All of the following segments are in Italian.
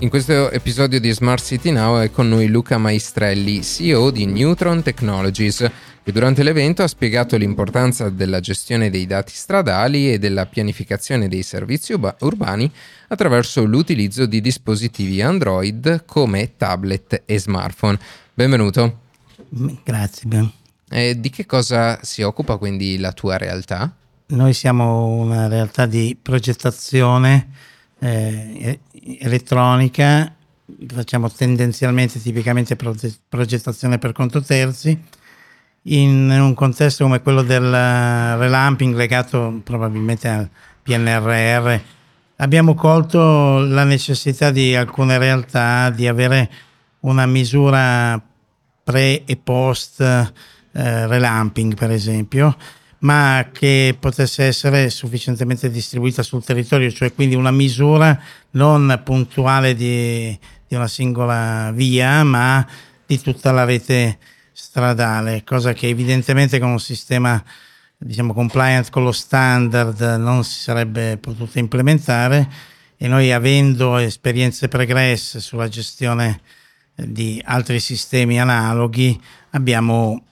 In questo episodio di Smart City Now è con noi Luca Maestrelli, CEO di Neutron Technologies, che durante l'evento ha spiegato l'importanza della gestione dei dati stradali e della pianificazione dei servizi urbani attraverso l'utilizzo di dispositivi Android come tablet e smartphone. Benvenuto. Grazie. E di che cosa si occupa quindi la tua realtà? Noi siamo una realtà di progettazione eh, elettronica, facciamo tendenzialmente, tipicamente progettazione per conto terzi, in un contesto come quello del relamping legato probabilmente al PNRR, abbiamo colto la necessità di alcune realtà di avere una misura pre e post eh, relamping, per esempio, ma che potesse essere sufficientemente distribuita sul territorio, cioè quindi una misura non puntuale di, di una singola via, ma di tutta la rete stradale, cosa che evidentemente con un sistema diciamo compliant con lo standard non si sarebbe potuta implementare. E noi avendo esperienze pregresse sulla gestione di altri sistemi analoghi abbiamo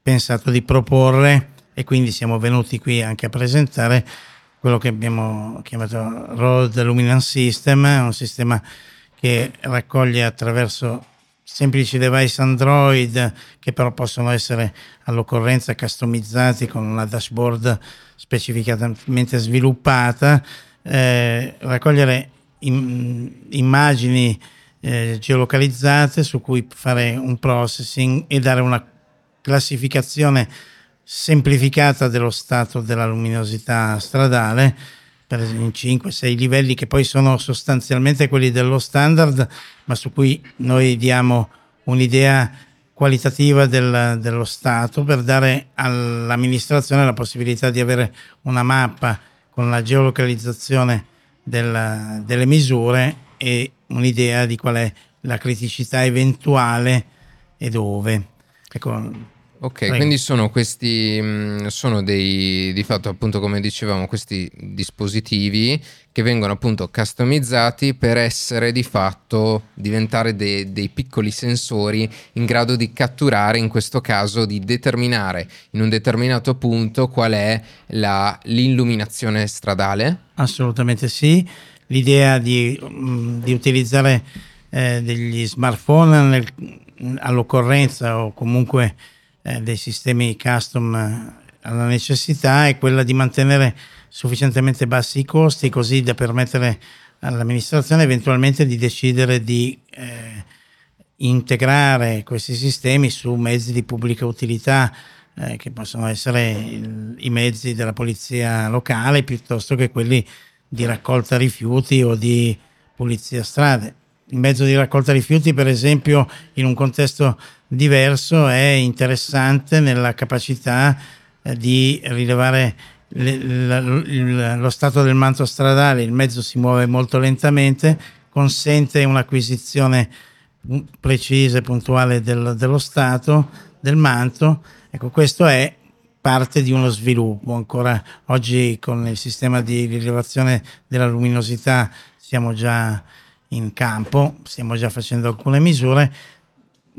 pensato di proporre e quindi siamo venuti qui anche a presentare quello che abbiamo chiamato Road Luminance System, un sistema che raccoglie attraverso semplici device Android che però possono essere all'occorrenza customizzati con una dashboard specificatamente sviluppata, eh, raccogliere im- immagini eh, geolocalizzate su cui fare un processing e dare una classificazione semplificata dello stato della luminosità stradale per in 5-6 livelli che poi sono sostanzialmente quelli dello standard ma su cui noi diamo un'idea qualitativa del, dello stato per dare all'amministrazione la possibilità di avere una mappa con la geolocalizzazione della, delle misure e un'idea di qual è la criticità eventuale e dove. Ecco, Ok, Prego. quindi sono questi, mm, sono dei, di fatto appunto come dicevamo, questi dispositivi che vengono appunto customizzati per essere di fatto, diventare de, dei piccoli sensori in grado di catturare, in questo caso di determinare in un determinato punto qual è la, l'illuminazione stradale? Assolutamente sì, l'idea di, mm, di utilizzare eh, degli smartphone nel, all'occorrenza o comunque eh, dei sistemi custom eh, alla necessità è quella di mantenere sufficientemente bassi i costi così da permettere all'amministrazione eventualmente di decidere di eh, integrare questi sistemi su mezzi di pubblica utilità eh, che possono essere il, i mezzi della polizia locale piuttosto che quelli di raccolta rifiuti o di pulizia strade. Il mezzo di raccolta rifiuti, per esempio, in un contesto diverso è interessante nella capacità eh, di rilevare lo stato del manto stradale, il mezzo si muove molto lentamente, consente un'acquisizione precisa e puntuale del, dello stato del manto. Ecco, questo è parte di uno sviluppo. Ancora oggi con il sistema di rilevazione della luminosità siamo già in campo, stiamo già facendo alcune misure,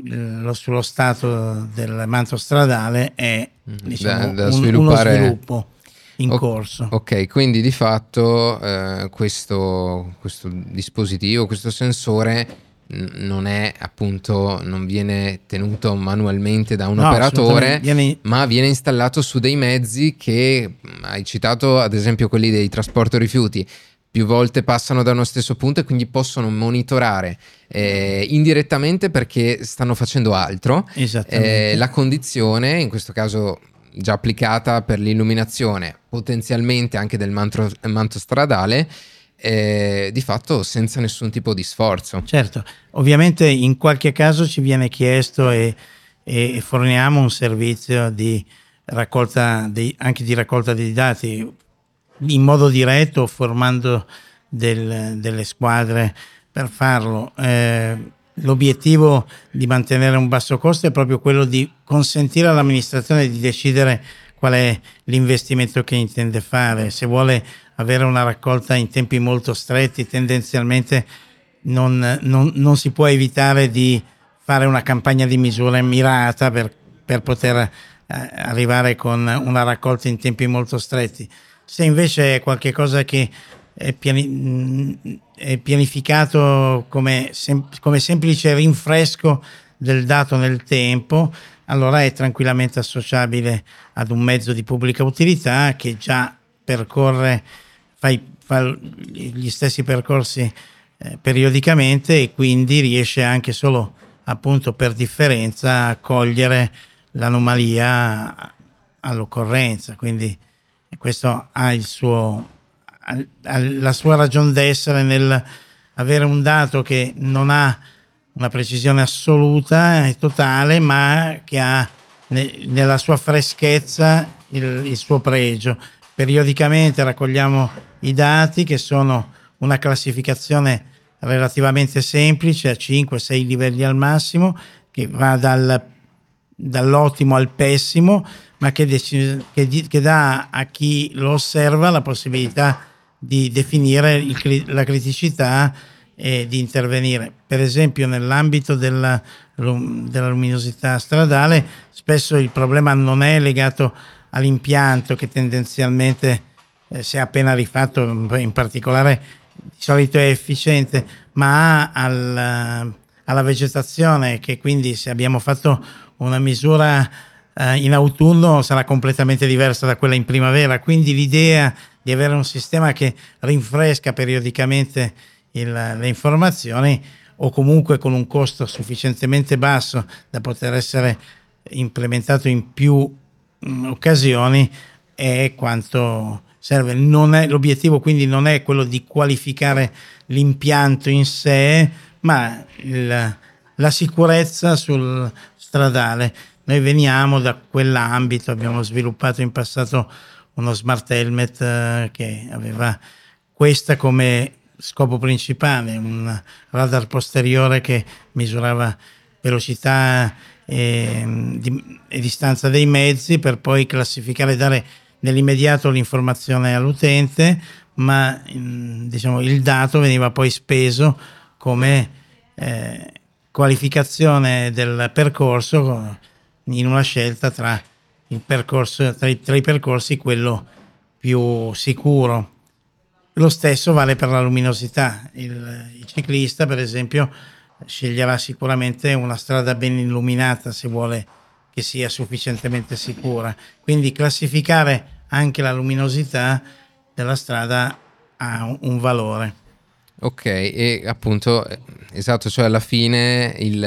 lo, sullo stato del manto stradale è mm, diciamo, da, da un, uno sviluppo in o- corso. Ok, quindi di fatto eh, questo, questo dispositivo, questo sensore non è appunto non viene tenuto manualmente da un no, operatore viene... ma viene installato su dei mezzi che hai citato ad esempio quelli dei trasporto rifiuti più volte passano da uno stesso punto e quindi possono monitorare eh, indirettamente perché stanno facendo altro eh, la condizione, in questo caso già applicata per l'illuminazione, potenzialmente anche del manto, manto stradale. Eh, di fatto senza nessun tipo di sforzo. Certo, ovviamente in qualche caso ci viene chiesto e, e forniamo un servizio di raccolta dei, anche di raccolta dei dati in modo diretto formando del, delle squadre per farlo. Eh, l'obiettivo di mantenere un basso costo è proprio quello di consentire all'amministrazione di decidere qual è l'investimento che intende fare. Se vuole avere una raccolta in tempi molto stretti, tendenzialmente non, non, non, si può evitare di fare una campagna di misura mirata per, per poter eh, arrivare con una raccolta in tempi molto stretti. Se invece è qualcosa che è, piani, è pianificato come, sem- come semplice rinfresco del dato nel tempo, allora è tranquillamente associabile ad un mezzo di pubblica utilità che già percorre, fa, gli stessi percorsi eh, periodicamente e quindi riesce anche solo appunto per differenza a cogliere l'anomalia all'occorrenza. Quindi questo ha suo, la sua ragione d'essere nel avere un dato che non ha una precisione assoluta e totale, ma che ha nella sua freschezza il, il suo pregio. Periodicamente raccogliamo i dati che sono una classificazione relativamente semplice, a 5-6 livelli al massimo, che va dal, dall'ottimo al pessimo, ma che, dec- che, di- che, dà a chi lo osserva la possibilità di definire il, la criticità e di intervenire. Per esempio nell'ambito della, della luminosità stradale spesso il problema non è legato all'impianto che tendenzialmente eh, si è appena rifatto, in particolare di solito è efficiente, ma al, alla vegetazione che quindi se abbiamo fatto una misura eh, in autunno sarà completamente diversa da quella in primavera, quindi l'idea di avere un sistema che rinfresca periodicamente il, le informazioni o comunque con un costo sufficientemente basso da poter essere implementato in più mh, mm, occasioni è quanto serve. È, l'obiettivo quindi non è quello di qualificare l'impianto in sé, ma il, la sicurezza sul stradale. Noi veniamo da quell'ambito, abbiamo sviluppato in passato uno smart helmet eh, che aveva questa come scopo principale, un radar posteriore che misurava velocità e, di, e distanza dei mezzi per poi classificare e dare nell'immediato l'informazione all'utente, ma diciamo, il dato veniva poi speso come eh, qualificazione del percorso in una scelta tra, percorso, tra, i, tra i percorsi quello più sicuro lo stesso vale per la luminosità. Il, il, ciclista, per esempio, sceglierà sicuramente una strada ben illuminata se vuole che sia sufficientemente sicura. Quindi classificare anche la luminosità della strada ha un, un valore. Ok, e appunto, esatto, cioè alla fine il,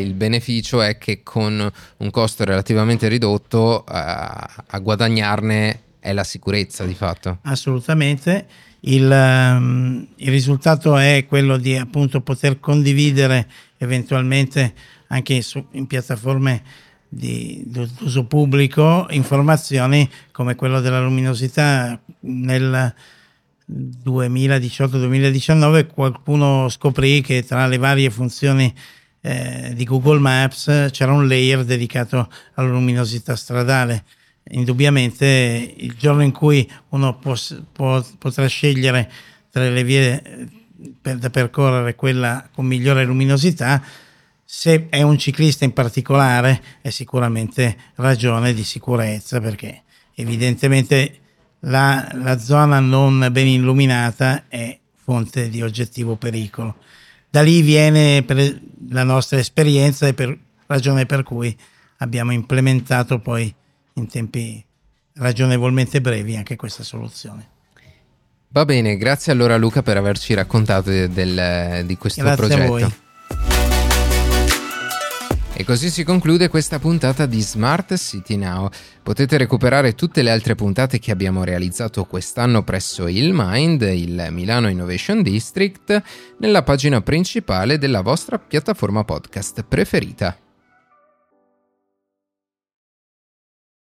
il, beneficio è che con un costo relativamente ridotto a, a guadagnarne è la sicurezza di fatto. Assolutamente il, um, il, risultato è quello di appunto poter condividere eventualmente anche su, in piattaforme di, d'uso pubblico informazioni come quello della luminosità nel 2018-2019 qualcuno scoprì che tra le varie funzioni eh, di Google Maps c'era un layer dedicato alla luminosità stradale. Indubbiamente il giorno in cui uno può, può, potrà scegliere tra le vie per, da percorrere quella con migliore luminosità, se è un ciclista in particolare è sicuramente ragione di sicurezza perché evidentemente la, la zona non ben illuminata è fonte di oggettivo pericolo. Da lì viene la nostra esperienza e per ragione per cui abbiamo implementato poi in tempi ragionevolmente brevi anche questa soluzione. Va bene, grazie allora Luca per averci raccontato di, del, di questo grazie progetto. E così si conclude questa puntata di Smart City Now. Potete recuperare tutte le altre puntate che abbiamo realizzato quest'anno presso il Mind, il Milano Innovation District, nella pagina principale della vostra piattaforma podcast preferita.